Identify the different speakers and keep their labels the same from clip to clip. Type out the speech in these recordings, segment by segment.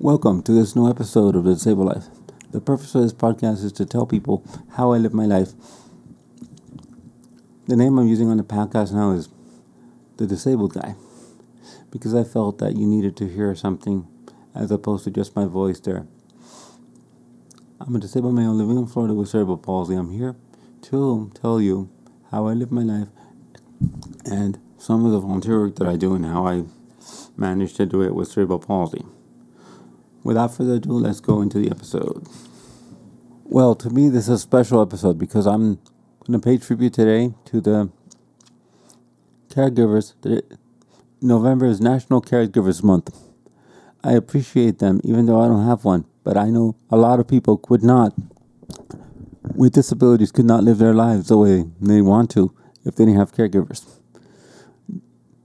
Speaker 1: Welcome to this new episode of The Disabled Life. The purpose of this podcast is to tell people how I live my life. The name I'm using on the podcast now is The Disabled Guy because I felt that you needed to hear something as opposed to just my voice there. I'm a disabled male living in Florida with cerebral palsy. I'm here to tell you how I live my life and some of the volunteer work that I do and how I manage to do it with cerebral palsy. Without further ado, let's go into the episode. Well, to me, this is a special episode because I'm going to pay tribute today to the caregivers. November is National Caregivers Month. I appreciate them, even though I don't have one. But I know a lot of people could not, with disabilities, could not live their lives the way they want to if they didn't have caregivers.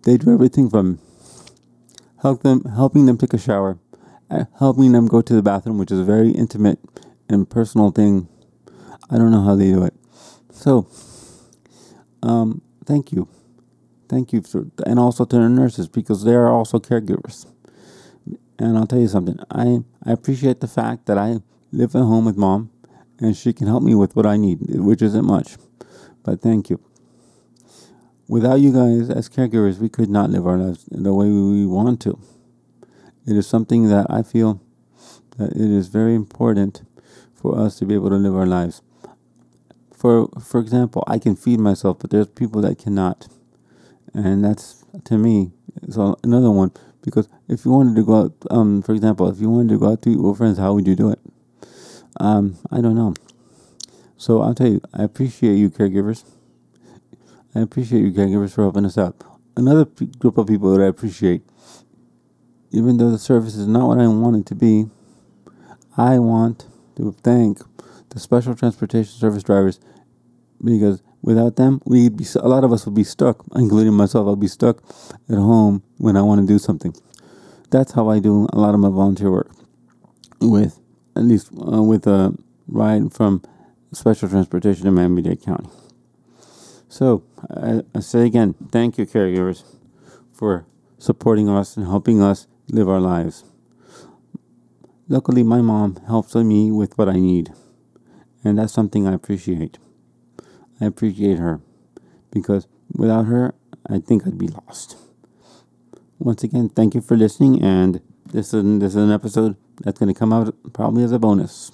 Speaker 1: They do everything from help them, helping them take a shower, helping them go to the bathroom, which is a very intimate and personal thing. I don't know how they do it. So, um, thank you. Thank you. For, and also to the nurses because they are also caregivers. And I'll tell you something. I, I appreciate the fact that I live at home with mom and she can help me with what I need, which isn't much. But thank you. Without you guys as caregivers, we could not live our lives the way we want to. It is something that I feel that it is very important for us to be able to live our lives. For for example, I can feed myself, but there's people that cannot, and that's to me is another one. Because if you wanted to go out, um, for example, if you wanted to go out to eat with friends, how would you do it? Um, I don't know. So I'll tell you, I appreciate you caregivers. I appreciate you caregivers for helping us out. Another p- group of people that I appreciate even though the service is not what I want it to be, I want to thank the special transportation service drivers because without them, we'd be a lot of us would be stuck, including myself. I'll be stuck at home when I want to do something. That's how I do a lot of my volunteer work with at least uh, with a ride from special transportation in Miami-Dade County. So I, I say again, thank you, caregivers, for supporting us and helping us live our lives. Luckily, my mom helps me with what I need, and that's something I appreciate. I appreciate her because without her, I think I'd be lost. Once again, thank you for listening, and this is this is an episode that's going to come out probably as a bonus.